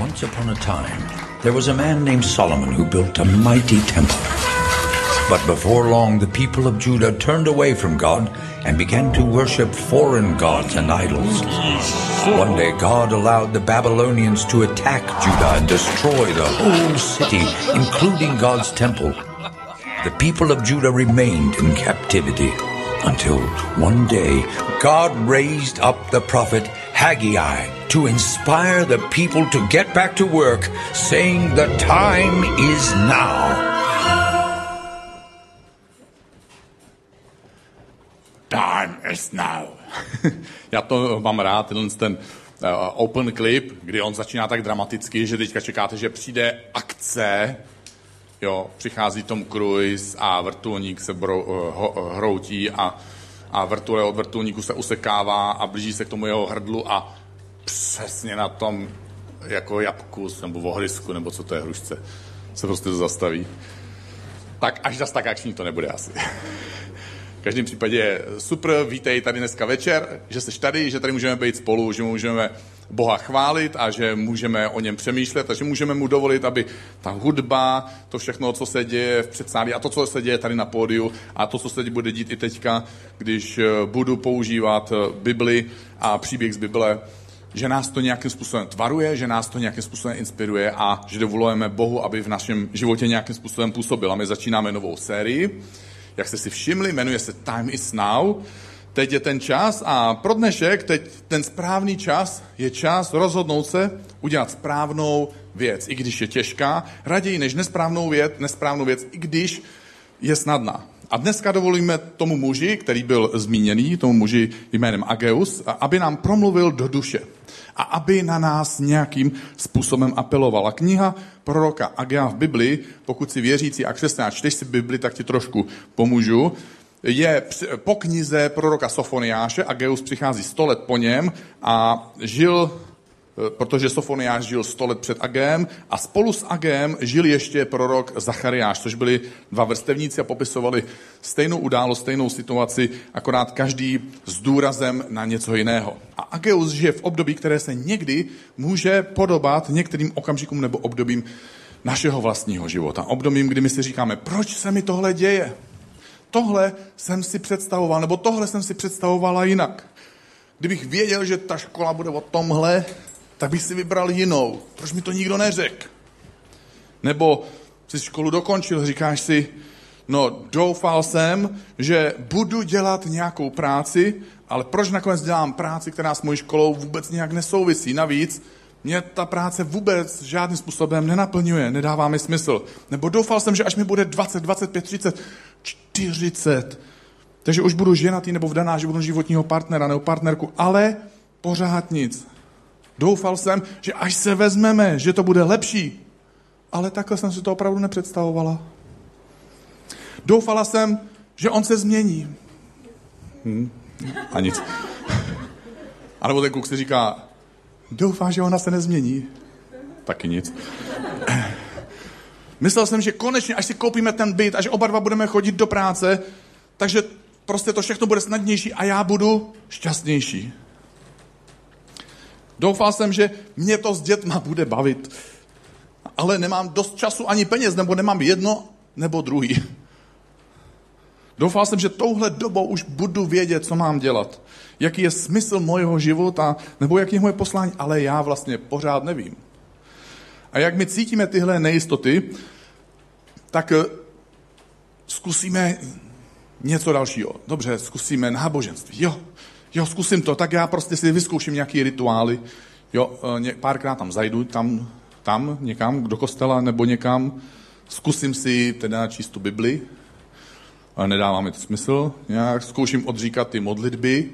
Once upon a time, there was a man named Solomon who built a mighty temple. But before long, the people of Judah turned away from God and began to worship foreign gods and idols. One day, God allowed the Babylonians to attack Judah and destroy the whole city, including God's temple. The people of Judah remained in captivity until one day God raised up the prophet Haggai to inspire the people to get back to work, saying, The time is now. Time is now. Já to mám rád, tenhle ten uh, open clip, kdy on začíná tak dramaticky, že teďka čekáte, že přijde akce, jo, přichází Tom Cruise a vrtulník se brou, uh, ho, hroutí a, a vrtule od vrtulníku se usekává a blíží se k tomu jeho hrdlu a přesně na tom jako jabku nebo vohrysku, nebo co to je hrušce, se prostě to zastaví. Tak až zas tak akční to nebude asi. V každém případě super, vítej tady dneska večer, že jsi tady, že tady můžeme být spolu, že můžeme Boha chválit a že můžeme o něm přemýšlet a že můžeme mu dovolit, aby ta hudba, to všechno, co se děje v předsálí a to, co se děje tady na pódiu a to, co se bude dít i teďka, když eh, budu používat eh, Bibli a příběh z Bible, že nás to nějakým způsobem tvaruje, že nás to nějakým způsobem inspiruje a že dovolujeme Bohu, aby v našem životě nějakým způsobem působil. A my začínáme novou sérii jak jste si všimli, jmenuje se Time is Now. Teď je ten čas a pro dnešek, teď ten správný čas je čas rozhodnout se udělat správnou věc, i když je těžká, raději než nesprávnou věc, nesprávnou věc, i když je snadná. A dneska dovolíme tomu muži, který byl zmíněný, tomu muži jménem Ageus, aby nám promluvil do duše a aby na nás nějakým způsobem apelovala. Kniha proroka Agea v Biblii, pokud si věřící a křesťan čteš si Bibli, tak ti trošku pomůžu, je po knize proroka Sofoniáše, Ageus přichází sto let po něm a žil Eh, protože Sofoniáš žil 100 let před Agém a spolu s Agém žil ještě prorok Zachariáš, což byli dva vrstevníci a popisovali stejnou událost, stejnou situaci, akorát každý s důrazem na něco jiného. A Ageus žije v období, které se někdy může podobat některým okamžikům nebo obdobím našeho vlastního života. Obdobím, kdy my si říkáme, proč se mi tohle děje? Tohle jsem si představoval, nebo tohle jsem si představovala jinak. Kdybych věděl, že ta škola bude o tomhle, tak bych si vybral jinou. Proč mi to nikdo neřekl? Nebo jsi školu dokončil, říkáš si, no doufal jsem, že budu dělat nějakou práci, ale proč nakonec dělám práci, která s mojí školou vůbec nějak nesouvisí? Navíc mě ta práce vůbec žádným způsobem nenaplňuje, nedává mi smysl. Nebo doufal jsem, že až mi bude 20, 25, 30, 40, takže už budu ženatý nebo vdaná, že budu životního partnera nebo partnerku, ale pořád nic. Doufal jsem, že až se vezmeme, že to bude lepší. Ale takhle jsem si to opravdu nepředstavovala. Doufala jsem, že on se změní. Hm. A nic. A nebo ten kluk si říká, doufám, že ona se nezmění. Taky nic. Myslel jsem, že konečně, až si koupíme ten byt, až oba dva budeme chodit do práce, takže prostě to všechno bude snadnější a já budu šťastnější. Doufal jsem, že mě to s dětma bude bavit, ale nemám dost času ani peněz, nebo nemám jedno nebo druhý. Doufal jsem, že touhle dobou už budu vědět, co mám dělat. Jaký je smysl mojeho života, nebo jaký je moje poslání, ale já vlastně pořád nevím. A jak my cítíme tyhle nejistoty, tak eh, zkusíme něco dalšího. Dobře, zkusíme náboženství. Jo, jo, zkusím to, tak já prostě si vyzkouším nějaký rituály, jo, e, párkrát tam zajdu, tam, tam někam do kostela nebo někam, zkusím si teda číst tu Bibli, ale nedává mi to smysl, já zkouším odříkat ty modlitby,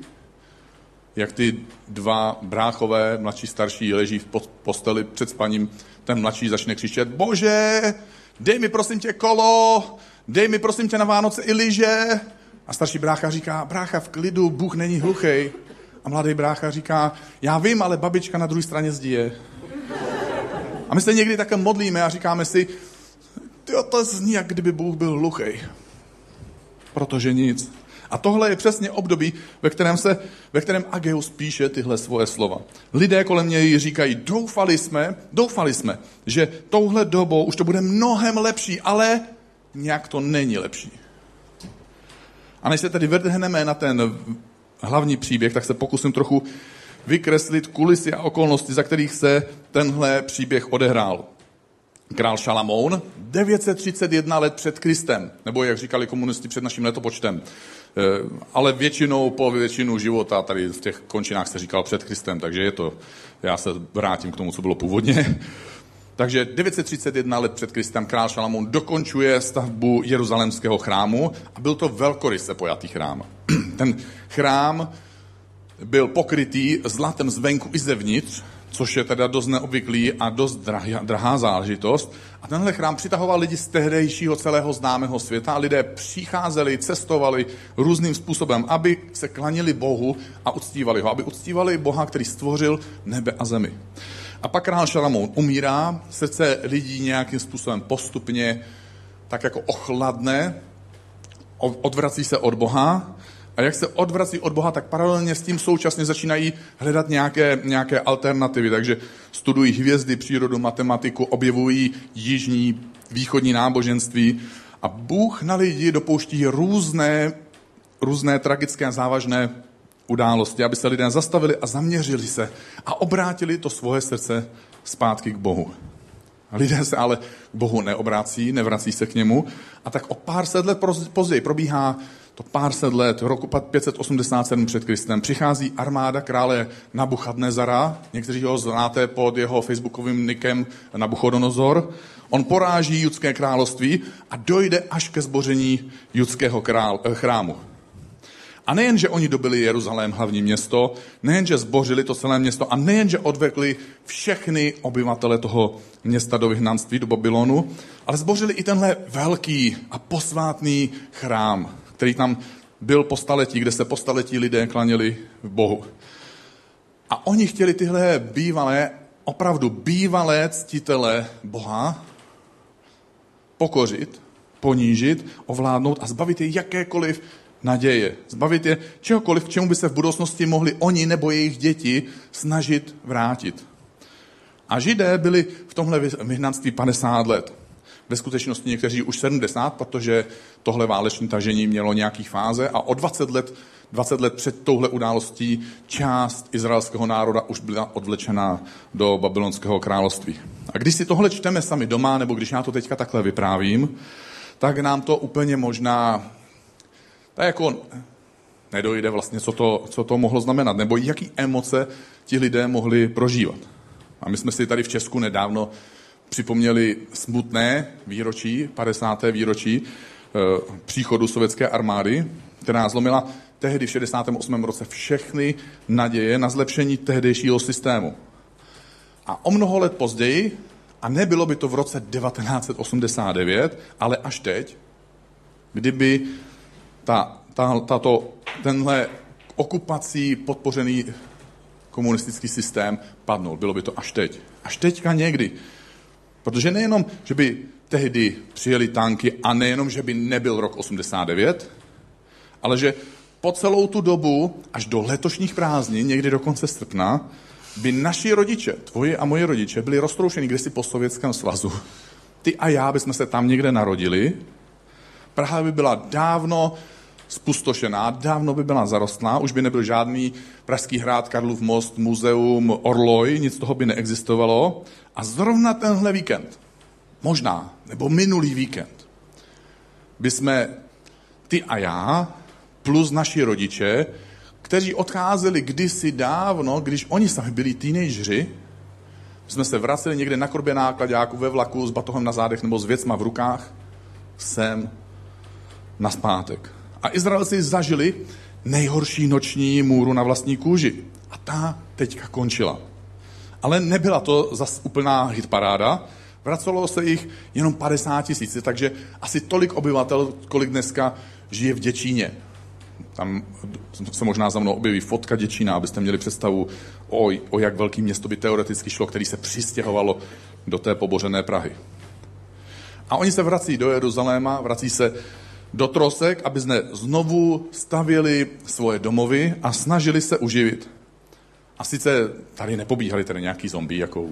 jak ty dva bráchové, mladší, starší, leží v posteli před spaním, ten mladší začne křičet, bože, dej mi prosím tě kolo, dej mi prosím tě na Vánoce i liže, a starší brácha říká, brácha v klidu, Bůh není hluchý. A mladý brácha říká, já vím, ale babička na druhé straně zdi je. A my se někdy také modlíme a říkáme si, tyjo, to zní, jak kdyby Bůh byl hluchý. Protože nic. A tohle je přesně období, ve kterém, se, ve kterém Ageus píše tyhle svoje slova. Lidé kolem něj říkají, doufali jsme, doufali jsme, že touhle dobou už to bude mnohem lepší, ale nějak to není lepší. A než se tedy vrhneme na ten hlavní příběh, tak se pokusím trochu vykreslit kulisy a okolnosti, za kterých se tenhle příběh odehrál. Král Šalamoun, 931 let před Kristem, nebo jak říkali komunisti před naším letopočtem. Eh, ale většinou, po většinu života tady v těch končinách se říkal před Kristem, takže je to, já se vrátím k tomu, co bylo původně. Takže 931 let před Kristem král Šalamoun dokončuje stavbu Jeruzalemského chrámu a byl to velkoryse pojatý chrám. Ten chrám byl pokrytý zlatem zvenku i zevnitř, což je teda dost neobvyklý a dost drahá, drahá záležitost. A tenhle chrám přitahoval lidi z tehdejšího celého známého světa a lidé přicházeli, cestovali různým způsobem, aby se klanili Bohu a uctívali ho, aby uctívali Boha, který stvořil nebe a zemi. A pak král Šalamoun umírá, srdce lidí nějakým způsobem postupně tak jako ochladne, odvrací se od Boha a jak se odvrací od Boha, tak paralelně s tím současně začínají hledat nějaké, nějaké alternativy. Takže studují hvězdy, přírodu, matematiku, objevují jižní, východní náboženství. A Bůh na lidi dopouští různé, různé tragické a závažné události, aby se lidé zastavili a zaměřili se a obrátili to svoje srdce zpátky k Bohu. Lidé se ale k Bohu neobrácí, nevrací se k němu a tak o pár set let později probíhá to pár set let, roku 587 před Kristem, přichází armáda krále Nabuchadnezara, někteří ho znáte pod jeho facebookovým nikem Nabuchodonozor. On poráží judské království a dojde až ke zboření judského král, eh, chrámu. A nejen, že oni dobili Jeruzalém, hlavní město, nejen, že zbořili to celé město a nejen, že odvekli všechny obyvatele toho města do vyhnanství, do Babylonu, ale zbořili i tenhle velký a posvátný chrám, který tam byl po staletí, kde se po staletí lidé klaněli v Bohu. A oni chtěli tyhle bývalé, opravdu bývalé ctitele Boha pokořit, ponížit, ovládnout a zbavit je jakékoliv naděje. Zbavit je čehokoliv, k čemu by se v budoucnosti mohli oni nebo jejich děti snažit vrátit. A židé byli v tomhle vyhnanství 50 let. Ve skutečnosti někteří už 70, protože tohle váleční tažení mělo nějaký fáze a o 20 let, 20 let před touhle událostí část izraelského národa už byla odvlečena do babylonského království. A když si tohle čteme sami doma, nebo když já to teďka takhle vyprávím, tak nám to úplně možná tak jako nedojde vlastně, co to, co to mohlo znamenat, nebo jaký emoce ti lidé mohli prožívat. A my jsme si tady v Česku nedávno připomněli smutné výročí, 50. výročí e, příchodu sovětské armády, která zlomila tehdy v 68. roce všechny naděje na zlepšení tehdejšího systému. A o mnoho let později, a nebylo by to v roce 1989, ale až teď, kdyby ta, ta, tato, tenhle okupací podpořený komunistický systém padnul. Bylo by to až teď. Až teďka někdy. Protože nejenom, že by tehdy přijeli tanky a nejenom, že by nebyl rok 89, ale že po celou tu dobu, až do letošních prázdnin, někdy do konce srpna, by naši rodiče, tvoji a moji rodiče, byli roztroušeni kdysi po Sovětském svazu. Ty a já bychom se tam někde narodili. Praha by byla dávno spustošená, dávno by byla zarostlá, už by nebyl žádný Pražský hrad, Karlův most, muzeum, Orloj, nic toho by neexistovalo. A zrovna tenhle víkend, možná, nebo minulý víkend, by jsme ty a já, plus naši rodiče, kteří odcházeli kdysi dávno, když oni sami byli teenageři, jsme se vraceli někde na korbě nákladáku ve vlaku s batohem na zádech nebo s věcma v rukách, sem na zpátek. A Izraelci zažili nejhorší noční můru na vlastní kůži. A ta teďka končila. Ale nebyla to zas úplná hitparáda. Vracelo se jich jenom 50 tisíc, takže asi tolik obyvatel, kolik dneska žije v Děčíně. Tam se možná za mnou objeví fotka Děčína, abyste měli představu, o, o jak velký město by teoreticky šlo, který se přistěhovalo do té pobořené Prahy. A oni se vrací do Jeruzaléma, vrací se do trosek, aby jsme znovu stavěli svoje domovy a snažili se uživit. A sice tady nepobíhali tedy nějaký zombie, jako,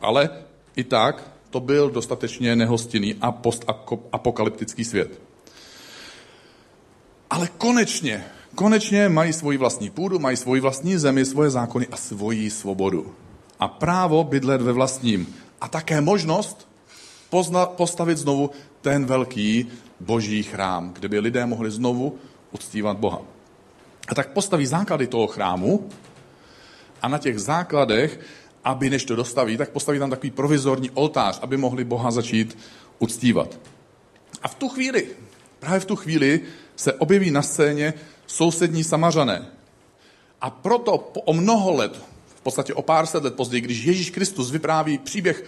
ale i tak to byl dostatečně nehostinný a postapokalyptický svět. Ale konečně, konečně mají svoji vlastní půdu, mají svoji vlastní zemi, svoje zákony a svoji svobodu. A právo bydlet ve vlastním. A také možnost pozna, postavit znovu ten velký boží chrám, kde by lidé mohli znovu uctívat Boha. A tak postaví základy toho chrámu a na těch základech, aby než to dostaví, tak postaví tam takový provizorní oltář, aby mohli Boha začít uctívat. A v tu chvíli, právě v tu chvíli, se objeví na scéně sousední samařané. A proto po, o mnoho let, v podstatě o pár set let později, když Ježíš Kristus vypráví příběh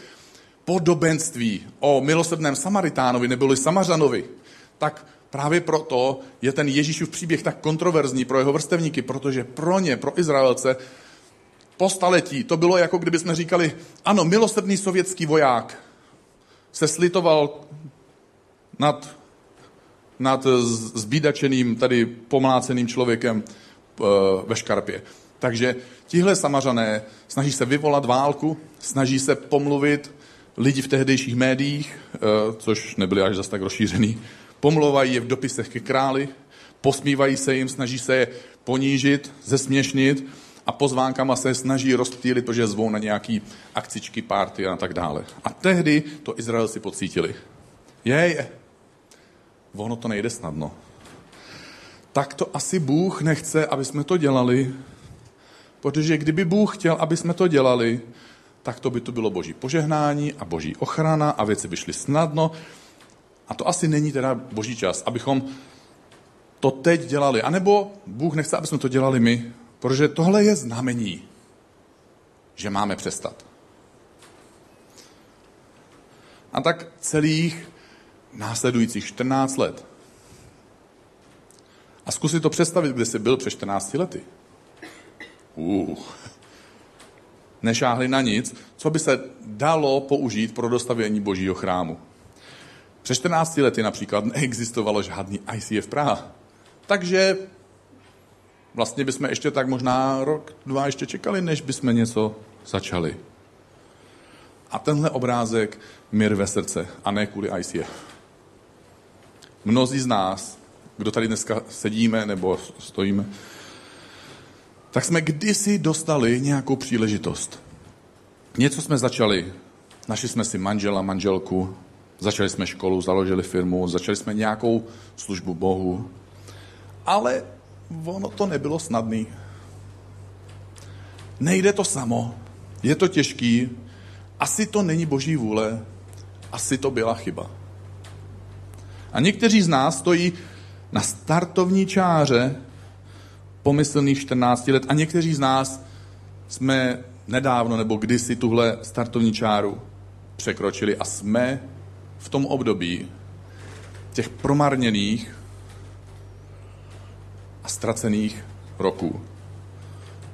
podobenství o milosrdném Samaritánovi neboli Samařanovi, tak právě proto je ten Ježíšův příběh tak kontroverzní pro jeho vrstevníky, protože pro ně, pro Izraelce, po staletí to bylo jako kdyby jsme říkali, ano, milosrdný sovětský voják se slitoval nad, nad zbídačeným, tady pomláceným člověkem eh, ve škarpě. Takže tihle samařané snaží se vyvolat válku, snaží se pomluvit lidi v tehdejších médiích, eh, což nebyli až zase tak rozšířený, pomlouvají je v dopisech ke králi, posmívají se jim, snaží se je ponížit, zesměšnit a pozvánkama se snaží rozptýlit, protože zvou na nějaký akcičky, párty a tak dále. A tehdy to Izraelci pocítili. Jej, ono to nejde snadno. Tak to asi Bůh nechce, aby jsme to dělali, protože kdyby Bůh chtěl, aby jsme to dělali, tak to by to bylo boží požehnání a boží ochrana a věci by šly snadno. A to asi není teda boží čas, abychom to teď dělali. A nebo Bůh nechce, aby jsme to dělali my, protože tohle je znamení, že máme přestat. A tak celých následujících 14 let. A zkusit to představit, kde jsi byl před 14 lety. Uh nešáhli na nic, co by se dalo použít pro dostavění božího chrámu. Před 14 lety například neexistovalo žádný ICF Praha. Takže vlastně bychom ještě tak možná rok, dva ještě čekali, než bychom něco začali. A tenhle obrázek mír ve srdce, a ne kvůli ICF. Mnozí z nás, kdo tady dneska sedíme nebo stojíme, tak jsme kdysi dostali nějakou příležitost. Něco jsme začali. Našli jsme si manžela, manželku, začali jsme školu, založili firmu, začali jsme nějakou službu Bohu. Ale ono to nebylo snadné. Nejde to samo, je to těžký, asi to není boží vůle, asi to byla chyba. A někteří z nás stojí na startovní čáře pomyslných 14 let a někteří z nás jsme nedávno nebo kdysi tuhle startovní čáru překročili a jsme v tom období těch promarněných a ztracených roků.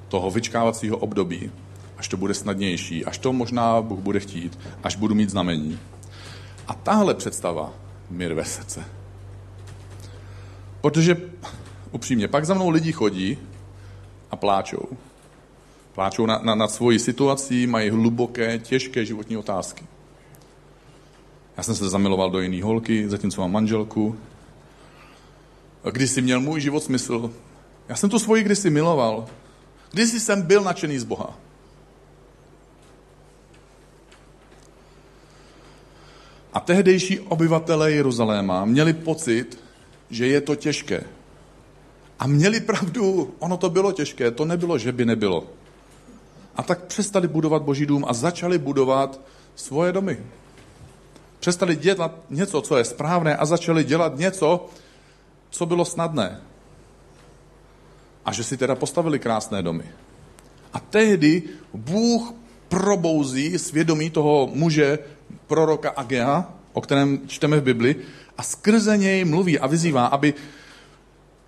Toho vyčkávacího období, až to bude snadnější, až to možná Bůh bude chtít, až budu mít znamení. A tahle představa mi rve srdce. Protože upřímně, pak za mnou lidi chodí a pláčou. Pláčou na, na, nad svojí situací, mají hluboké, těžké životní otázky. Já jsem se zamiloval do jiné holky, zatímco mám manželku. Když si měl můj život smysl, já jsem tu svoji kdysi miloval. Kdysi jsem byl nadšený z Boha. A tehdejší obyvatelé Jeruzaléma měli pocit, že je to těžké, a měli pravdu, ono to bylo těžké, to nebylo, že by nebylo. A tak přestali budovat boží dům a začali budovat svoje domy. Přestali dělat něco, co je správné a začali dělat něco, co bylo snadné. A že si teda postavili krásné domy. A tehdy Bůh probouzí svědomí toho muže, proroka Agea, o kterém čteme v Bibli, a skrze něj mluví a vyzývá, aby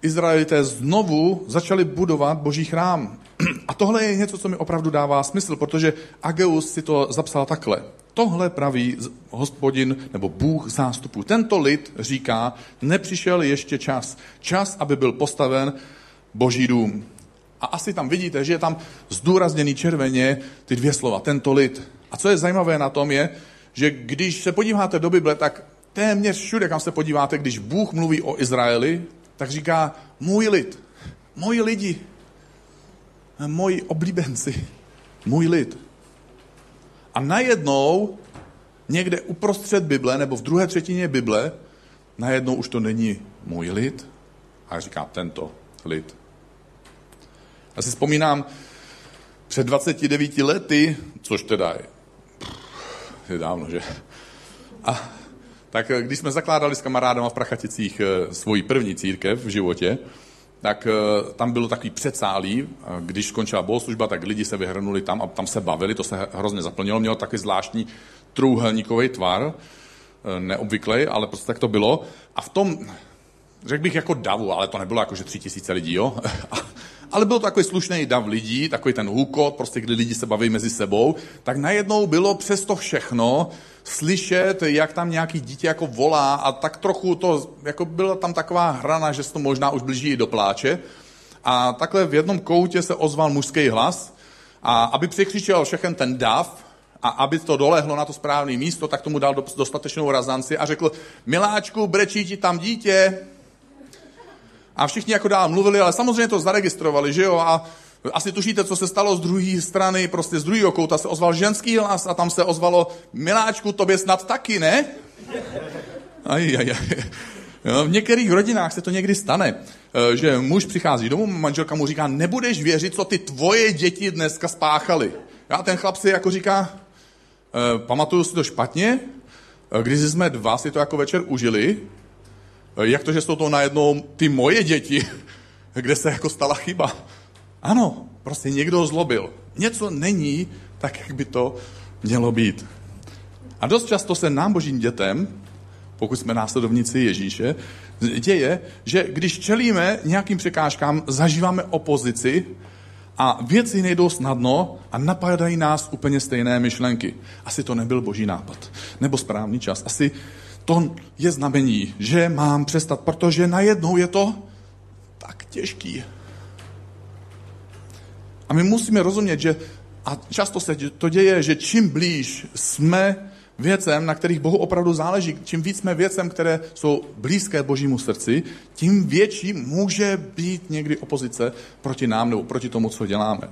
Izraelité znovu začali budovat boží chrám. A tohle je něco, co mi opravdu dává smysl, protože Ageus si to zapsal takhle. Tohle praví hospodin nebo Bůh zástupů. Tento lid říká, nepřišel ještě čas. Čas, aby byl postaven boží dům. A asi tam vidíte, že je tam zdůrazněný červeně ty dvě slova, tento lid. A co je zajímavé na tom je, že když se podíváte do Bible, tak téměř všude, kam se podíváte, když Bůh mluví o Izraeli, tak říká můj lid, moji lidi, moji oblíbenci, můj lid. A najednou, někde uprostřed Bible, nebo v druhé třetině Bible, najednou už to není můj lid, ale říká tento lid. Já si vzpomínám, před 29 lety, což teda je, je dávno, že? A tak když jsme zakládali s kamarádama v Prachaticích eh, svoji první církev v životě, tak eh, tam bylo takový předsálí, když skončila bohoslužba, tak lidi se vyhrnuli tam a tam se bavili, to se hrozně zaplnilo, mělo takový zvláštní trůhelníkový tvar, eh, neobvyklý, ale prostě tak to bylo. A v tom, řekl bych jako davu, ale to nebylo jako, že tři tisíce lidí, jo? ale byl takový slušný dav lidí, takový ten hukot, prostě kdy lidi se baví mezi sebou, tak najednou bylo přes to všechno slyšet, jak tam nějaký dítě jako volá a tak trochu to, jako byla tam taková hrana, že se to možná už blíží i do pláče. A takhle v jednom koutě se ozval mužský hlas a aby překřičel všechen ten dav, a aby to dolehlo na to správné místo, tak tomu dal dostatečnou razanci a řekl, miláčku, brečí ti tam dítě, a všichni jako dál mluvili, ale samozřejmě to zaregistrovali, že jo? A asi tušíte, co se stalo z druhé strany, prostě z druhého kouta se ozval ženský hlas a tam se ozvalo, miláčku, tobě snad taky, ne? Aj, aj, aj. V některých rodinách se to někdy stane, eh, že muž přichází domů, manželka mu říká, nebudeš věřit, co ty tvoje děti dneska spáchali. A ten chlap si jako říká, eh, pamatuju si to špatně, eh, když jsme dva si to jako večer užili, jak to, že jsou to najednou ty moje děti, kde se jako stala chyba. Ano, prostě někdo zlobil. Něco není tak, jak by to mělo být. A dost často se nám, božím dětem, pokud jsme následovníci Ježíše, děje, že když čelíme nějakým překážkám, zažíváme opozici a věci nejdou snadno a napadají nás úplně stejné myšlenky. Asi to nebyl boží nápad, nebo správný čas. Asi to je znamení, že mám přestat, protože najednou je to tak těžký. A my musíme rozumět, že a často se to děje, že čím blíž jsme věcem, na kterých Bohu opravdu záleží, čím víc jsme věcem, které jsou blízké Božímu srdci, tím větší může být někdy opozice proti nám nebo proti tomu, co děláme.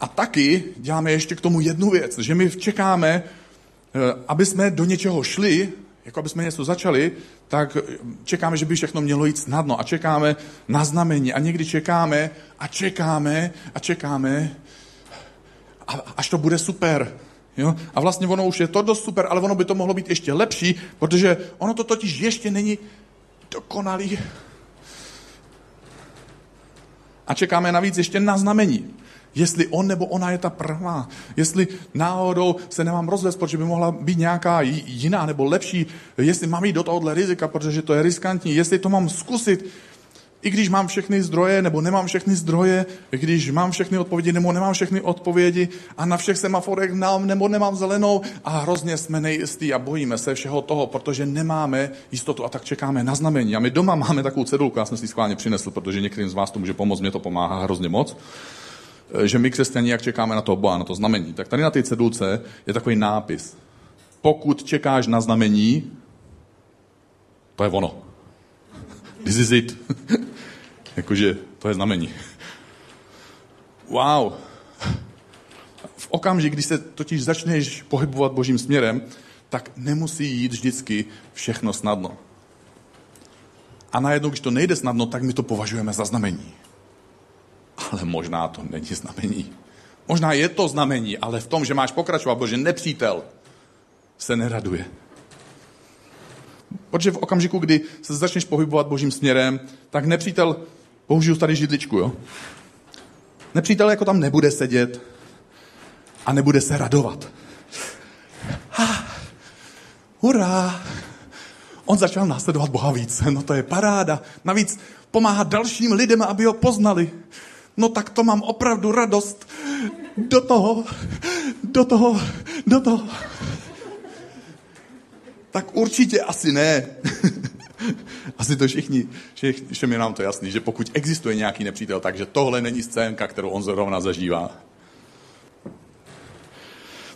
A taky děláme ještě k tomu jednu věc, že my čekáme, eh, aby jsme do něčeho šli, jako aby jsme něco začali, tak čekáme, že by všechno mělo jít snadno a čekáme na znamení a někdy čekáme a čekáme a čekáme, a, až to bude super. Jo? A vlastně ono už je to dost super, ale ono by to mohlo být ještě lepší, protože ono to totiž ještě není dokonalý. A čekáme navíc ještě na znamení jestli on nebo ona je ta pravá, jestli náhodou se nemám rozvést, protože by mohla být nějaká jiná nebo lepší, jestli mám jít do tohohle rizika, protože to je riskantní, jestli to mám zkusit, i když mám všechny zdroje, nebo nemám všechny zdroje, když mám všechny odpovědi, nebo nemám všechny odpovědi a na všech semaforech nám, nebo nemám zelenou a hrozně jsme nejistí a bojíme se všeho toho, protože nemáme jistotu a tak čekáme na znamení. A my doma máme takovou cedulku, já jsem si schválně přinesl, protože některým z vás to může pomoct, mě to pomáhá hrozně moc. Eh, že my křesťané jak čekáme na to Boha, na to znamení. Tak tady na té cedulce je takový nápis. Pokud čekáš na znamení, to je ono. This is it. Jakože to je znamení. Wow. V okamžik, když se totiž začneš pohybovat božím směrem, tak nemusí jít vždycky všechno snadno. A najednou, když to nejde snadno, tak my to považujeme za znamení ale možná to není znamení. Možná je to znamení, ale v tom, že máš pokračovat, protože nepřítel se neraduje. Protože v okamžiku, kdy se začneš pohybovat božím směrem, tak nepřítel, použiju tady židličku, jo? Nepřítel jako tam nebude sedět a nebude se radovat. Ha, hurá! On začal následovat Boha víc. No to je paráda. Navíc pomáhat dalším lidem, aby ho poznali no tak to mám opravdu radost. Do toho, do toho do toho. tak určitě asi ne. asi to všichni, všem je nám to jasný, že pokud existuje nějaký nepřítel, takže tohle není scénka, kterou on zrovna zažívá.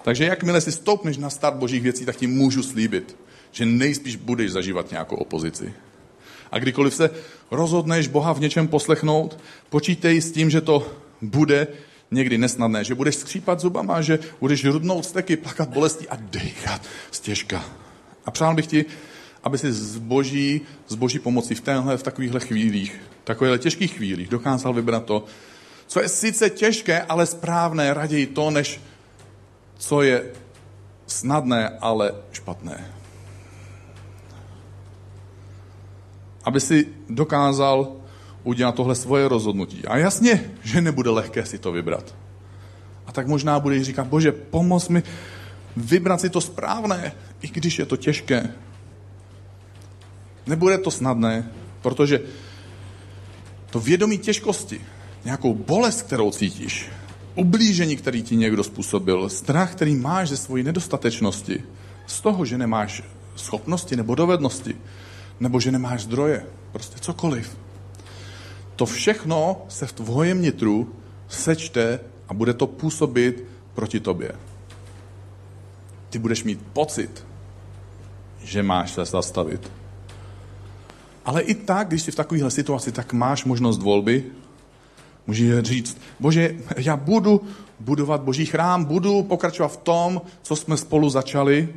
Takže jakmile si stoupneš na start božích věcí, tak ti můžu slíbit, že nejspíš budeš zažívat nějakou opozici. A kdykoliv se rozhodneš Boha v něčem poslechnout, počítej s tím, že to bude někdy nesnadné, že budeš skřípat zubama, že budeš rudnout steky, plakat bolestí a dechat stěžka. A přál bych ti, aby si z boží, z boží pomocí v téhle, v takovýchhle chvílích, takovýchhle těžkých chvílích dokázal vybrat to, co je sice těžké, ale správné, raději to, než co je snadné, ale špatné. Aby si dokázal udělat tohle svoje rozhodnutí. A jasně, že nebude lehké si to vybrat. A tak možná budeš říkat, bože, pomoz mi vybrat si to správné, i když je to těžké. Nebude to snadné, protože to vědomí těžkosti, nějakou bolest, kterou cítíš, ublížení, který ti někdo způsobil, strach, který máš ze svojí nedostatečnosti, z toho, že nemáš schopnosti nebo dovednosti, nebo že nemáš zdroje, prostě cokoliv. To všechno se v tvojem nitru sečte a bude to působit proti tobě. Ty budeš mít pocit, že máš se zastavit. Ale i tak, když jsi v takovéhle situaci, tak máš možnost volby Může říct, bože, já budu budovat boží chrám, budu pokračovat v tom, co jsme spolu začali,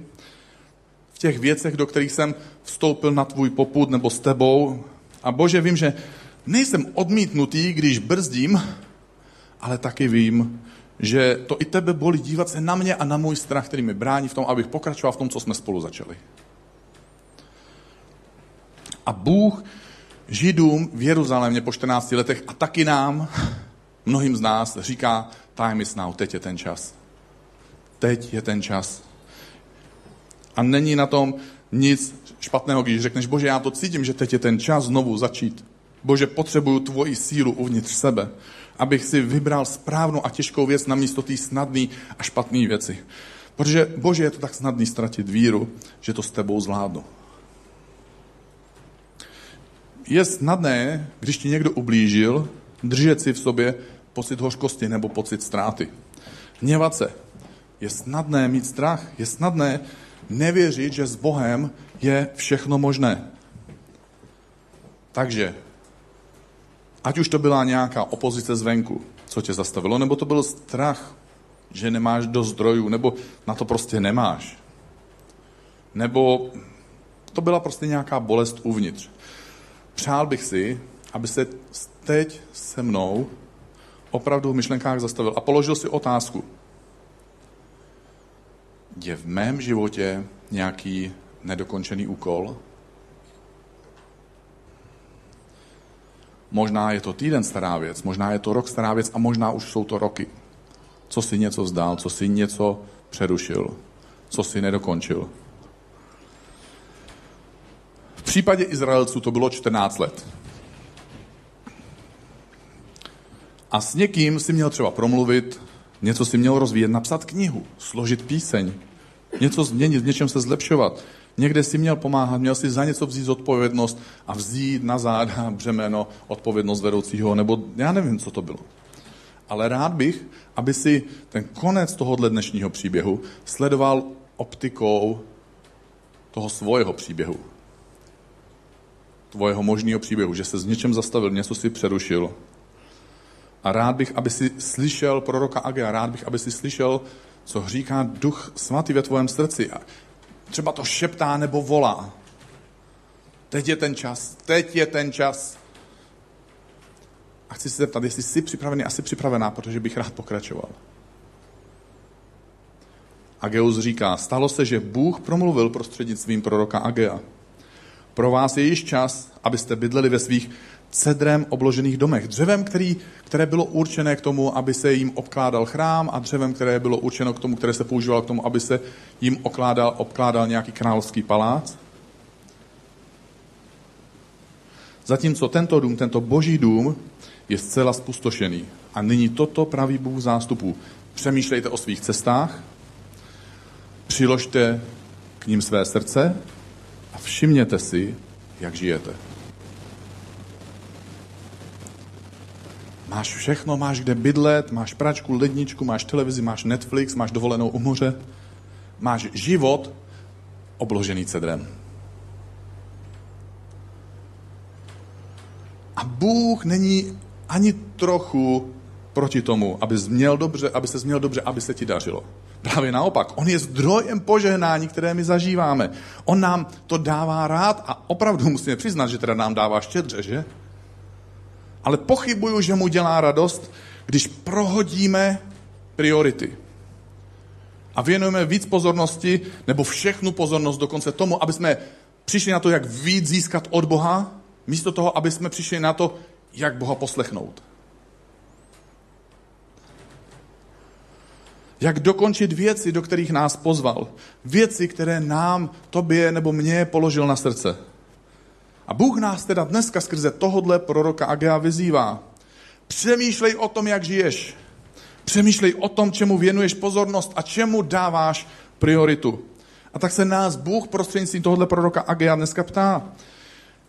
těch věcech, do kterých jsem vstoupil na tvůj poput nebo s tebou. A bože, vím, že nejsem odmítnutý, když brzdím, ale taky vím, že to i tebe bolí dívat se na mě a na můj strach, který mi brání v tom, abych pokračoval v tom, co jsme spolu začali. A Bůh Židům v Jeruzalémě po 14 letech a taky nám, mnohým z nás, říká time is now, teď je ten čas. Teď je ten čas. A není na tom nic špatného, když řekneš, bože, já to cítím, že teď je ten čas znovu začít. Bože, potřebuju tvoji sílu uvnitř sebe, abych si vybral správnou a těžkou věc na místo té snadné a špatné věci. Protože, Bože, je to tak snadný ztratit víru, že to s tebou zvládnu je snadné, když ti někdo ublížil, držet si v sobě pocit hořkosti nebo pocit ztráty. Hněvat se. Je snadné mít strach, je snadné nevěřit, že s Bohem je všechno možné. Takže, ať už to byla nějaká opozice zvenku, co tě zastavilo, nebo to byl strach, že nemáš do zdrojů, nebo na to prostě nemáš. Nebo to byla prostě nějaká bolest uvnitř. Přál bych si, aby se teď se mnou opravdu v myšlenkách zastavil a položil si otázku. Je v mém životě nějaký nedokončený úkol? Možná je to týden stará věc, možná je to rok stará věc a možná už jsou to roky. Co si něco vzdál, co si něco přerušil, co si nedokončil. V případě Izraelců to bylo 14 let. A s někým si měl třeba promluvit, něco si měl rozvíjet, napsat knihu, složit píseň, něco změnit, v něčem se zlepšovat. Někde si měl pomáhat, měl si za něco vzít odpovědnost a vzít na záda břemeno odpovědnost vedoucího, nebo já nevím, co to bylo. Ale rád bych, aby si ten konec tohohle dnešního příběhu sledoval optikou toho svého příběhu tvojeho možného příběhu, že se s něčem zastavil, něco si přerušil. A rád bych, aby si slyšel proroka Agea, rád bych, aby si slyšel, co říká duch svatý ve tvém srdci. A třeba to šeptá nebo volá. Teď je ten čas, teď je ten čas. A chci se zeptat, jestli jsi připravený, asi připravená, protože bych rád pokračoval. Ageus říká, stalo se, že Bůh promluvil prostřednictvím proroka Agea. Pro vás je již čas, abyste bydleli ve svých cedrem obložených domech. Dřevem, který, které bylo určené k tomu, aby se jim obkládal chrám a dřevem, které bylo určeno k tomu, které se používalo k tomu, aby se jim okládal, obkládal nějaký královský palác. Zatímco tento dům, tento boží dům, je zcela spustošený. A nyní toto praví Bůh zástupů. Přemýšlejte o svých cestách, Přiložte k ním své srdce a všimněte si, jak žijete. Máš všechno, máš kde bydlet, máš pračku, ledničku, máš televizi, máš Netflix, máš dovolenou u moře. Máš život obložený cedrem. A Bůh není ani trochu proti tomu, aby, měl dobře, aby se měl dobře, aby se ti dařilo. Právě naopak, on je zdrojem požehnání, které my zažíváme. On nám to dává rád a opravdu musíme přiznat, že teda nám dává štědře, že? Ale pochybuju, že mu dělá radost, když prohodíme priority. A věnujeme víc pozornosti, nebo všechnu pozornost dokonce tomu, aby jsme přišli na to, jak víc získat od Boha, místo toho, aby jsme přišli na to, jak Boha poslechnout. Jak dokončit věci, do kterých nás pozval. Věci, které nám, tobě nebo mě položil na srdce. A Bůh nás teda dneska skrze tohodle proroka Agea vyzývá. Přemýšlej o tom, jak žiješ. Přemýšlej o tom, čemu věnuješ pozornost a čemu dáváš prioritu. A tak se nás Bůh prostřednictvím tohohle proroka Agea dneska ptá.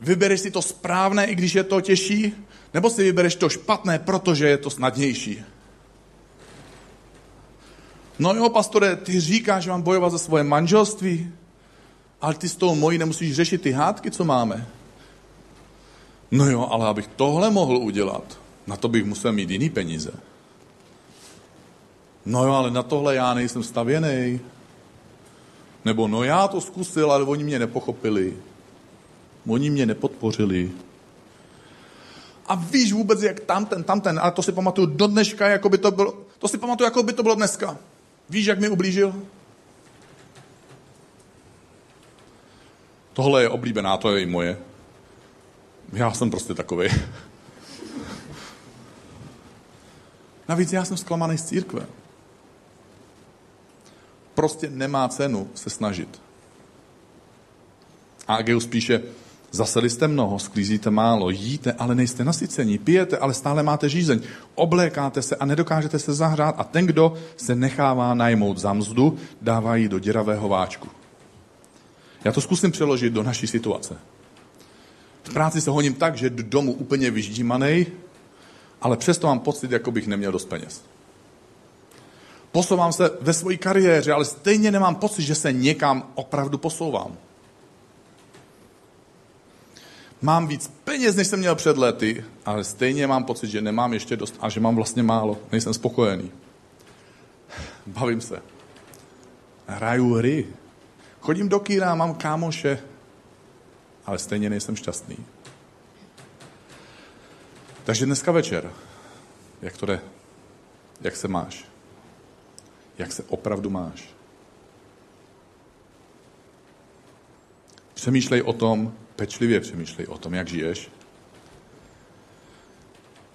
Vybereš si to správné, i když je to těžší, nebo si vybereš to špatné, protože je to snadnější? No jo, pastore, ty říkáš, že mám bojovat za svoje manželství, ale ty s tou mojí nemusíš řešit ty hádky, co máme. No jo, ale abych tohle mohl udělat, na to bych musel mít jiný peníze. No jo, ale na tohle já nejsem stavěný. Nebo no já to zkusil, ale oni mě nepochopili. Oni mě nepodpořili. A víš vůbec, jak tamten, tamten, ale to si pamatuju do dneška, jako by to bylo, to si pamatuju, jako by to bylo dneska. Víš, jak mi ublížil? Tohle je oblíbená, to je i moje. Já jsem prostě takový. Navíc já jsem zklamaný z církve. Prostě nemá cenu se snažit. A Ageus píše, Zaseli jste mnoho, sklízíte málo, jíte, ale nejste nasycení, pijete, ale stále máte žízeň, oblékáte se a nedokážete se zahrát a ten, kdo se nechává najmout za mzdu, dává ji do děravého váčku. Já to zkusím přeložit do naší situace. V práci se honím tak, že do domu úplně vyždímanej, ale přesto mám pocit, jako bych neměl dost peněz. Posouvám se ve své kariéře, ale stejně nemám pocit, že se někam opravdu posouvám. Mám víc peněz, než jsem měl před lety, ale stejně mám pocit, že nemám ještě dost a že mám vlastně málo. Nejsem spokojený. Bavím se. Hraju hry. Chodím do kýra, mám kámoše, ale stejně nejsem šťastný. Takže dneska večer, jak to jde? Jak se máš? Jak se opravdu máš? Přemýšlej o tom, pečlivě přemýšlej o tom, jak žiješ.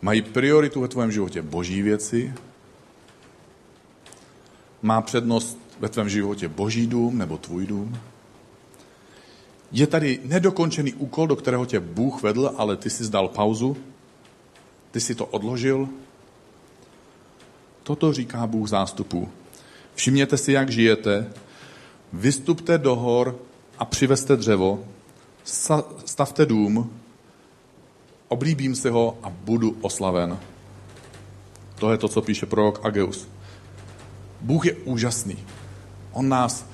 Mají prioritu ve tvém životě boží věci? Má přednost ve tvém životě boží dům nebo tvůj dům? Je tady nedokončený úkol, do kterého tě Bůh vedl, ale ty si zdal pauzu? Ty si to odložil? Toto říká Bůh zástupů. Všimněte si, jak žijete, vystupte do hor a přivezte dřevo, stavte dům, oblíbím si ho a budu oslaven. To je to, co píše prorok Ageus. Bůh je úžasný. On nás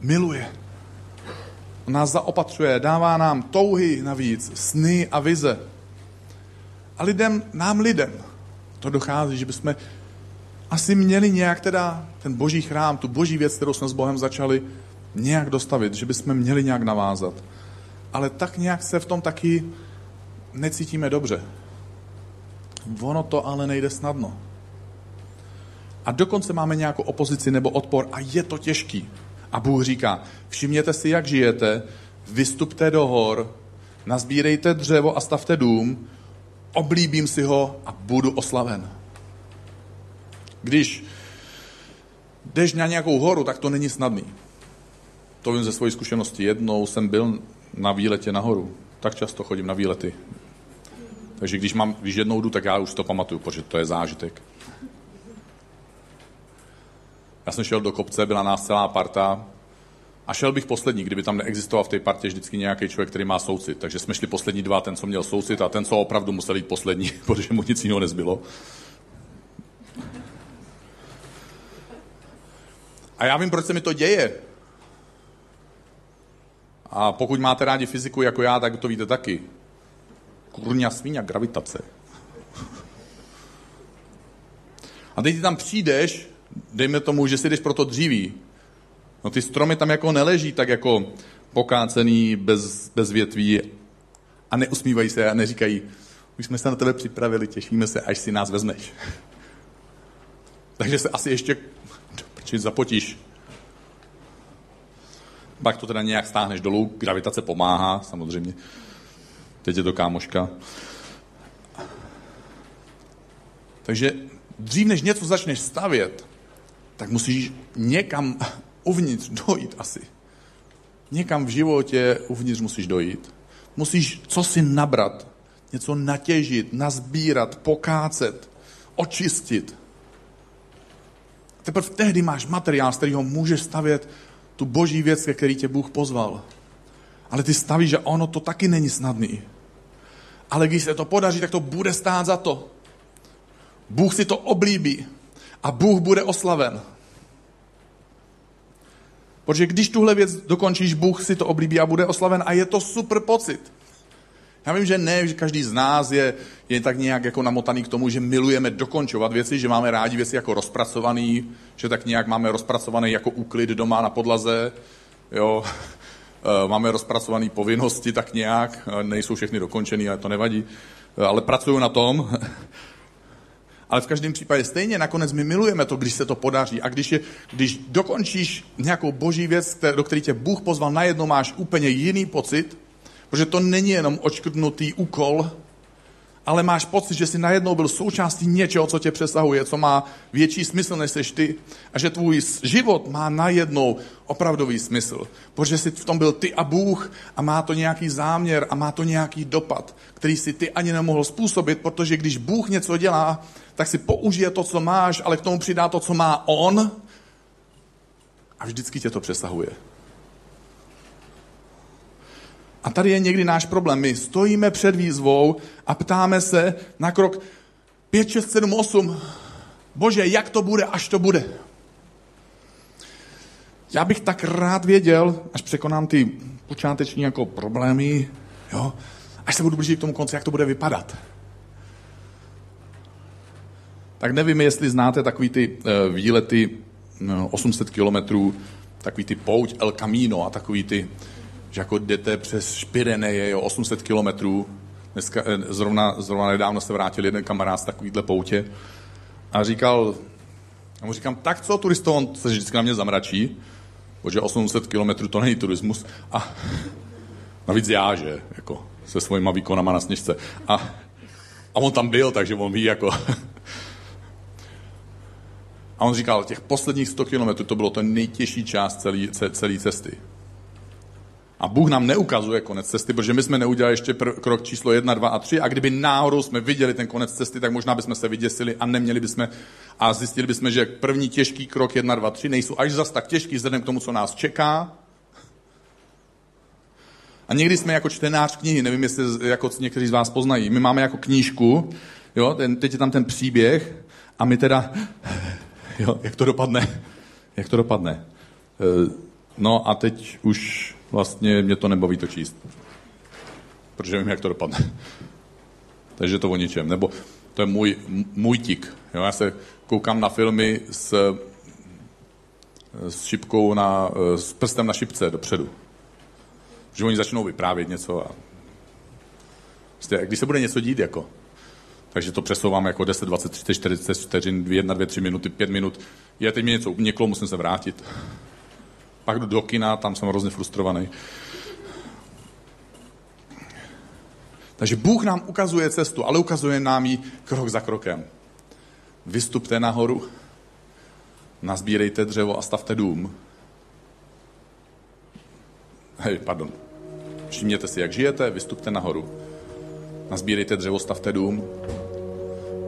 miluje. Nás zaopatřuje, dává nám touhy navíc, sny a vize. A lidem, nám lidem, to dochází, že bychom asi měli nějak teda ten boží chrám, tu boží věc, kterou jsme s Bohem začali, nějak dostavit, že bychom měli nějak navázat. Ale tak nějak se v tom taky necítíme dobře. Ono to ale nejde snadno. A dokonce máme nějakou opozici nebo odpor a je to těžký. A Bůh říká, všimněte si, jak žijete, vystupte do hor, nazbírejte dřevo a stavte dům, oblíbím si ho a budu oslaven. Když jdeš na nějakou horu, tak to není snadný. To vím ze své zkušenosti. Jednou jsem byl na výletě nahoru. Tak často chodím na výlety. Takže když, mám, když jednou jdu, tak já už to pamatuju, protože to je zážitek. Já jsem šel do kopce, byla nás celá parta a šel bych poslední, kdyby tam neexistoval v té partě vždycky nějaký člověk, který má soucit. Takže jsme šli poslední dva, ten, co měl soucit a ten, co opravdu musel jít poslední, protože mu nic jiného nezbylo. A já vím, proč se mi to děje. A pokud máte rádi fyziku jako já, tak to víte taky. Kurňa svíňa, gravitace. A teď ty tam přijdeš, dejme tomu, že si jdeš pro to dříví. No ty stromy tam jako neleží tak jako pokácený, bez, bez větví a neusmívají se a neříkají, už jsme se na tebe připravili, těšíme se, až si nás vezmeš. Takže se asi ještě či zapotíš. Pak to teda nějak stáhneš dolů, gravitace pomáhá, samozřejmě. Teď je to kámoška. Takže dřív, než něco začneš stavět, tak musíš někam uvnitř dojít asi. Někam v životě uvnitř musíš dojít. Musíš co si nabrat, něco natěžit, nazbírat, pokácet, očistit. Teprve tehdy máš materiál, z kterého můžeš stavět tu boží věc, ke který tě Bůh pozval. Ale ty stavíš, že ono to taky není snadný. Ale když se to podaří, tak to bude stát za to. Bůh si to oblíbí a Bůh bude oslaven. Protože když tuhle věc dokončíš, Bůh si to oblíbí a bude oslaven a je to super pocit. Já vím, že ne, že každý z nás je, je tak nějak jako namotaný k tomu, že milujeme dokončovat věci, že máme rádi věci jako rozpracovaný, že tak nějak máme rozpracovaný jako úklid doma na podlaze, jo. Eh, máme rozpracované povinnosti tak nějak, eh, nejsou všechny dokončený, ale to nevadí, eh, ale pracuju na tom. Ale v každém případě stejně nakonec my milujeme to, když se to podaří. A když, je, když dokončíš nějakou boží věc, do které tě Bůh pozval, najednou máš úplně jiný pocit, Protože to není jenom očkrtnutý úkol, ale máš pocit, že jsi najednou byl součástí něčeho, co tě přesahuje, co má větší smysl, než jsi ty. A že tvůj život má najednou opravdový smysl. Protože jsi v tom byl ty a Bůh a má to nějaký záměr a má to nějaký dopad, který si ty ani nemohl způsobit, protože když Bůh něco dělá, tak si použije to, co máš, ale k tomu přidá to, co má On a vždycky tě to přesahuje. A tady je někdy náš problém. My stojíme před výzvou a ptáme se na krok 5, 6, 7, 8. Bože, jak to bude, až to bude? Já bych tak rád věděl, až překonám ty počáteční jako problémy, jo, až se budu blížit k tomu konci, jak to bude vypadat. Tak nevím, jestli znáte takový ty uh, výlety no, 800 kilometrů, takový ty pouť El Camino a takový ty že jako jdete přes Špireneje, jo, 800 kilometrů. Dneska, eh, zrovna, zrovna nedávno se vrátil jeden kamarád z takovýhle poutě a říkal, já mu říkám, tak co turisto, on se vždycky na mě zamračí, protože 800 kilometrů to není turismus. A navíc já, že, jako se svojima výkonama na sněžce. A, a on tam byl, takže on ví, jako... A on říkal, těch posledních 100 kilometrů to bylo ten nejtěžší část celé cesty. A Bůh nám neukazuje konec cesty, protože my jsme neudělali ještě pr- krok číslo 1, 2 a 3 a kdyby náhodou jsme viděli ten konec cesty, tak možná bychom se vyděsili a neměli bychom a zjistili bychom, že první těžký krok 1, 2, 3 nejsou až zas tak těžký vzhledem k tomu, co nás čeká. A někdy jsme jako čtenář knihy, nevím, jestli jako někteří z vás poznají, my máme jako knížku, jo, ten, teď je tam ten příběh a my teda, jo, jak to dopadne, jak to dopadne. E, no a teď už vlastně mě to nebaví to číst. Protože vím, jak to dopadne. Takže to o ničem. Nebo to je můj, můj tik. Jo? Já se koukám na filmy s, s šipkou na, s prstem na šipce dopředu. Že oni začnou vyprávět něco a prostě, když se bude něco dít, jako, takže to přesouvám jako 10, 20, 30, 40 vteřin, 1, 2, 3 minuty, 5 minut. Je, teď mě něco uniklo, musím se vrátit. Pak jdu do kina, tam jsem hrozně frustrovaný. Takže Bůh nám ukazuje cestu, ale ukazuje nám ji krok za krokem. Vystupte nahoru, nazbírejte dřevo a stavte dům. Hej, pardon. Všimněte si, jak žijete, vystupte nahoru. Nazbírejte dřevo, stavte dům.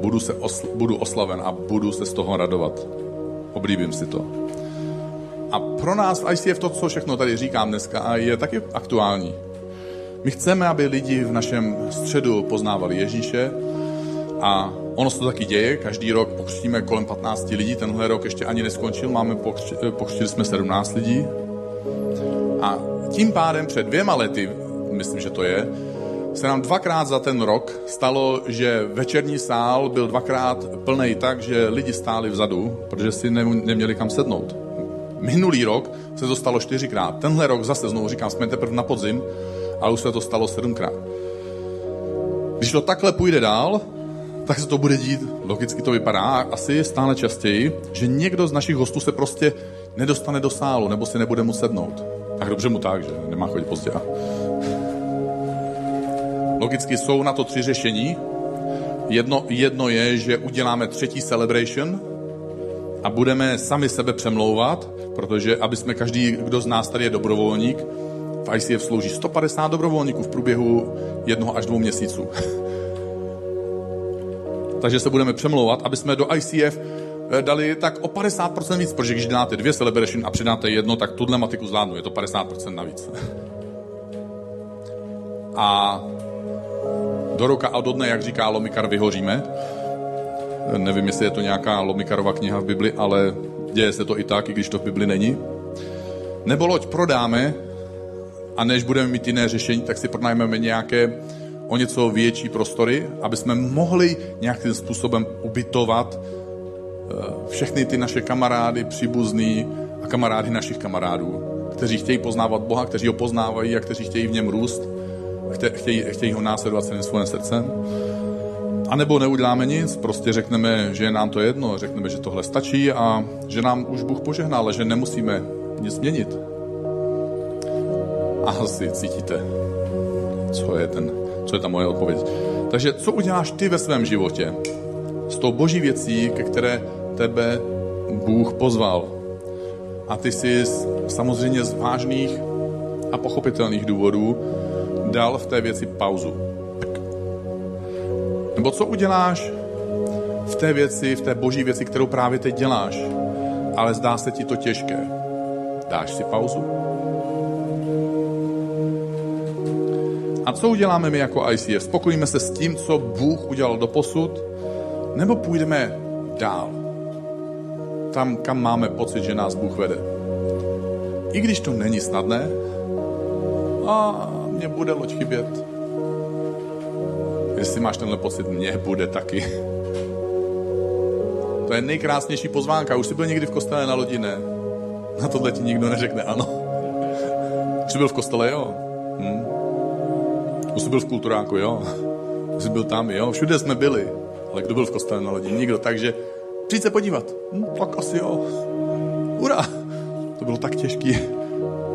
Budu, se osl- budu oslaven a budu se z toho radovat. Oblíbím si to. A pro nás v ICF to, co všechno tady říkám dneska, je taky aktuální. My chceme, aby lidi v našem středu poznávali Ježíše a ono se to taky děje. Každý rok pokřtíme kolem 15 lidí. Tenhle rok ještě ani neskončil, máme pokřtili, pokřtili jsme 17 lidí. A tím pádem před dvěma lety, myslím, že to je, se nám dvakrát za ten rok stalo, že večerní sál byl dvakrát plný tak, že lidi stáli vzadu, protože si neměli kam sednout. Minulý rok se to stalo čtyřikrát. Tenhle rok zase znovu říkám, jsme teprve na podzim, ale už se to stalo sedmkrát. Když to takhle půjde dál, tak se to bude dít, logicky to vypadá, asi stále častěji, že někdo z našich hostů se prostě nedostane do sálu, nebo si nebude mu sednout. Tak dobře mu tak, že nemá chodit pozdě. Logicky jsou na to tři řešení. Jedno, jedno je, že uděláme třetí celebration a budeme sami sebe přemlouvat, protože aby jsme každý, kdo z nás tady je dobrovolník, v ICF slouží 150 dobrovolníků v průběhu jednoho až dvou měsíců. Takže se budeme přemlouvat, aby jsme do ICF eh, dali tak o 50% víc, protože když dáte dvě celebration a přidáte jedno, tak tuhle matiku zvládnu, je to 50% navíc. A do roka a do dne, jak říká Lomikar, vyhoříme. Nevím, jestli je to nějaká Lomikarova kniha v Bibli, ale děje se to i tak, i když to v Bibli není. Nebo loď prodáme a než budeme mít jiné řešení, tak si pronajmeme nějaké o něco větší prostory, aby jsme mohli nějakým způsobem ubytovat eh, všechny ty naše kamarády, příbuzný a kamarády našich kamarádů, kteří chtějí poznávat Boha, kteří ho poznávají a kteří chtějí v něm růst, chtějí, chtějí ho následovat celým svým srdcem. A nebo neuděláme nic, prostě řekneme, že nám to jedno, řekneme, že tohle stačí a že nám už Bůh požehnal, ale že nemusíme nic měnit. A asi cítíte, co je, ten, co je ta moje odpověď. Takže co uděláš ty ve svém životě s tou boží věcí, ke které tebe Bůh pozval? A ty jsi samozřejmě z vážných a pochopitelných důvodů dal v té věci pauzu. Nebo co uděláš v té věci, v té boží věci, kterou právě teď děláš, ale zdá se ti to těžké. Dáš si pauzu? A co uděláme my jako ICF? Spokojíme se s tím, co Bůh udělal do posud, nebo půjdeme dál? Tam, kam máme pocit, že nás Bůh vede. I když to není snadné, a mě bude loď chybět. Jestli máš tenhle pocit, mě bude taky. To je nejkrásnější pozvánka. Už jsi byl někdy v kostele na lodi? Ne. Na tohle ti nikdo neřekne ano. Už jsi byl v kostele? Jo. Hm. Už jsi byl v kulturáku? Jo. Už jsi byl tam? Jo. Všude jsme byli. Ale kdo byl v kostele na lodi? Nikdo. Takže přijď se podívat. Hm, tak asi jo. Ura. To bylo tak těžký.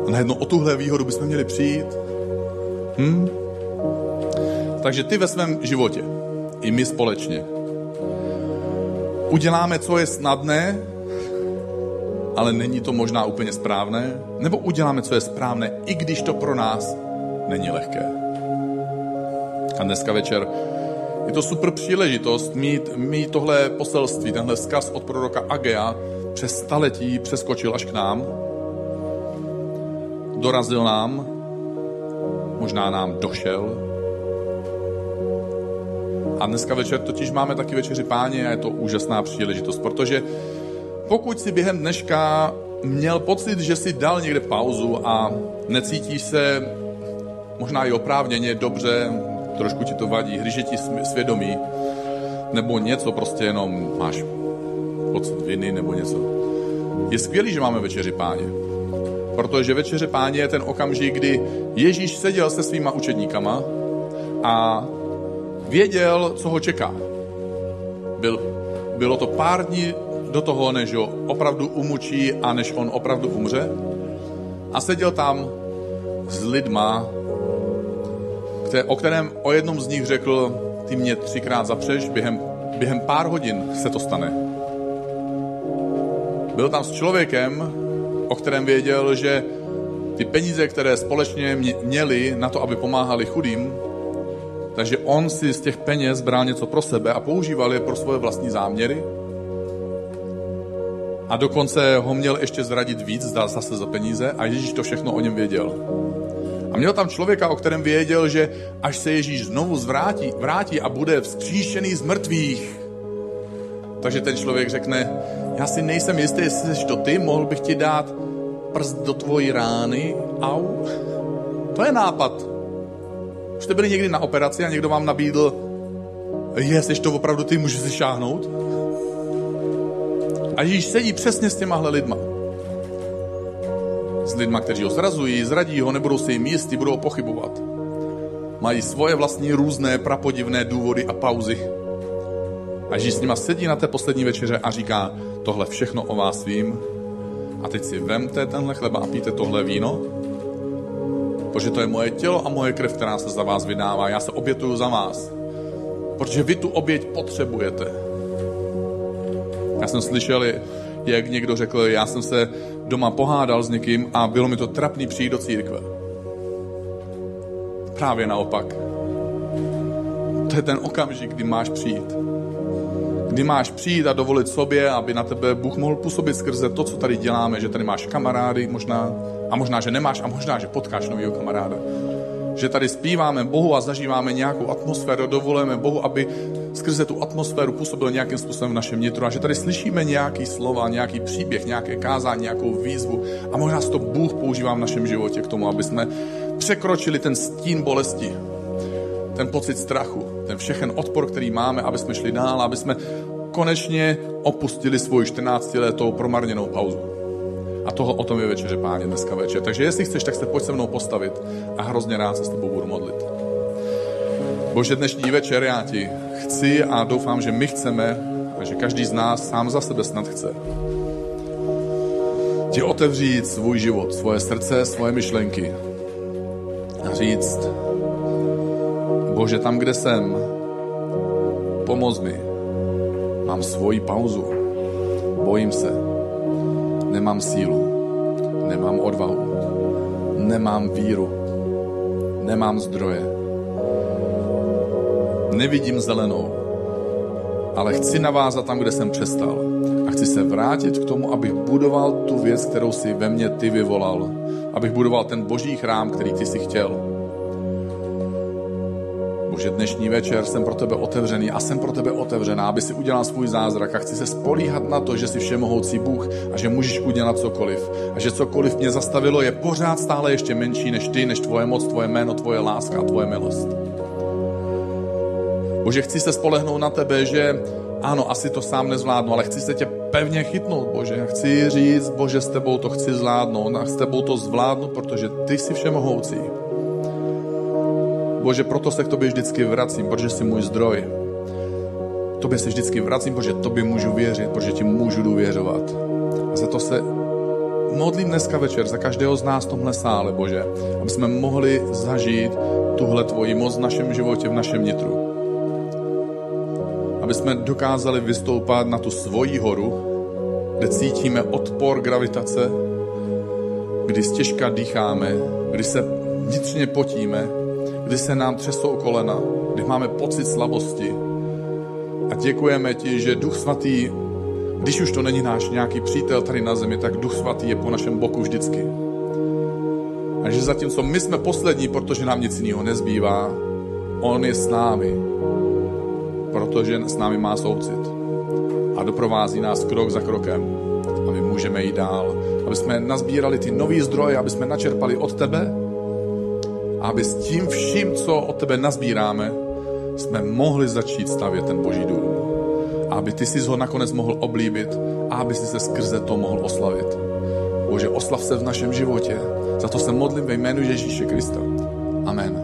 A najednou o tuhle výhodu bychom měli přijít. Hm? Takže ty ve svém životě, i my společně, uděláme, co je snadné, ale není to možná úplně správné, nebo uděláme, co je správné, i když to pro nás není lehké. A dneska večer je to super příležitost mít, mít tohle poselství, tenhle zkaz od proroka Agea přes staletí přeskočil až k nám, dorazil nám, možná nám došel. A dneska večer totiž máme taky večeři páně a je to úžasná příležitost, protože pokud si během dneška měl pocit, že si dal někde pauzu a necítíš se možná i oprávněně dobře, trošku ti to vadí, hryže ti svědomí, nebo něco prostě jenom máš pocit viny nebo něco. Je skvělý, že máme večeři páně. Protože večeře páně je ten okamžik, kdy Ježíš seděl se svýma učedníkama a věděl, co ho čeká. Byl, bylo to pár dní do toho, než ho opravdu umučí a než on opravdu umře. A seděl tam s lidma, které, o kterém o jednom z nich řekl, ty mě třikrát zapřeš, během, během pár hodin se to stane. Byl tam s člověkem, o kterém věděl, že ty peníze, které společně měli na to, aby pomáhali chudým, takže on si z těch peněz bral něco pro sebe a používal je pro svoje vlastní záměry. A dokonce ho měl ještě zradit víc, zdá zase za peníze a Ježíš to všechno o něm věděl. A měl tam člověka, o kterém věděl, že až se Ježíš znovu zvrátí, vrátí a bude vzkříšený z mrtvých, takže ten člověk řekne, já si nejsem jistý, jestli jsi to ty, mohl bych ti dát prst do tvojí rány, au. To je nápad. Už jste byli někdy na operaci a někdo vám nabídl, je, jsi to opravdu ty, můžeš si šáhnout? A Ježíš sedí přesně s těmahle lidma. S lidma, kteří ho zrazují, zradí ho, nebudou si jim jistí, budou pochybovat. Mají svoje vlastní různé prapodivné důvody a pauzy. A Ježíš s nima sedí na té poslední večeře a říká, tohle všechno o vás vím, a teď si vemte tenhle chleba a píte tohle víno, protože to je moje tělo a moje krev, která se za vás vydává. Já se obětuju za vás, protože vy tu oběť potřebujete. Já jsem slyšel, jak někdo řekl, já jsem se doma pohádal s někým a bylo mi to trapný přijít do církve. Právě naopak. To je ten okamžik, kdy máš přijít kdy máš přijít a dovolit sobě, aby na tebe Bůh mohl působit skrze to, co tady děláme, že tady máš kamarády možná, a možná, že nemáš, a možná, že potkáš nového kamaráda. Že tady zpíváme Bohu a zažíváme nějakou atmosféru, dovolujeme Bohu, aby skrze tu atmosféru působil nějakým způsobem v našem nitru a že tady slyšíme nějaký slova, nějaký příběh, nějaké kázání, nějakou výzvu. A možná to Bůh používá v našem životě k tomu, aby jsme překročili ten stín bolesti, ten pocit strachu, ten všechen odpor, který máme, aby jsme šli dál, aby jsme konečně opustili svoji 14-letou promarněnou pauzu. A toho o tom je večeře, páně, dneska večer. Takže jestli chceš, tak se pojď se mnou postavit a hrozně rád se s tebou budu modlit. Bože, dnešní večer já ti chci a doufám, že my chceme a že každý z nás sám za sebe snad chce. Ti otevřít svůj život, svoje srdce, svoje myšlenky a říct, Bože, tam, kde jsem, pomoz mi. Mám svoji pauzu. Bojím se. Nemám sílu. Nemám odvahu. Nemám víru. Nemám zdroje. Nevidím zelenou. Ale chci navázat tam, kde jsem přestal. A chci se vrátit k tomu, abych budoval tu věc, kterou si ve mně ty vyvolal. Abych budoval ten boží chrám, který ty si chtěl že dnešní večer jsem pro tebe otevřený a jsem pro tebe otevřená, aby si udělal svůj zázrak a chci se spolíhat na to, že jsi všemohoucí Bůh a že můžeš udělat cokoliv. A že cokoliv mě zastavilo je pořád stále ještě menší než ty, než tvoje moc, tvoje jméno, tvoje láska a tvoje milost. Bože, chci se spolehnout na tebe, že ano, asi to sám nezvládnu, ale chci se tě pevně chytnout, Bože. Chci říct, Bože, s tebou to chci zvládnout a s tebou to zvládnu, protože ty jsi všemohoucí. Bože, proto se k tobě vždycky vracím, protože jsi můj zdroj. Tobě se vždycky vracím, protože tobě můžu věřit, protože ti můžu důvěřovat. A za to se modlím dneska večer za každého z nás v tomhle sále, Bože, aby jsme mohli zažít tuhle tvoji moc v našem životě, v našem nitru. Aby jsme dokázali vystoupat na tu svoji horu, kde cítíme odpor gravitace, kdy stěžka dýcháme, kdy se vnitřně potíme, kdy se nám třesou kolena, kdy máme pocit slabosti. A děkujeme ti, že Duch Svatý, když už to není náš nějaký přítel tady na zemi, tak Duch Svatý je po našem boku vždycky. A že zatímco my jsme poslední, protože nám nic jiného nezbývá, On je s námi, protože s námi má soucit. A doprovází nás krok za krokem. A my můžeme jít dál. Aby jsme nazbírali ty nový zdroje, aby jsme načerpali od tebe, aby s tím vším, co od tebe nazbíráme, jsme mohli začít stavět ten boží dům. Aby ty si ho nakonec mohl oblíbit a aby si se skrze to mohl oslavit. Bože, oslav se v našem životě. Za to se modlím ve jménu Ježíše Krista. Amen.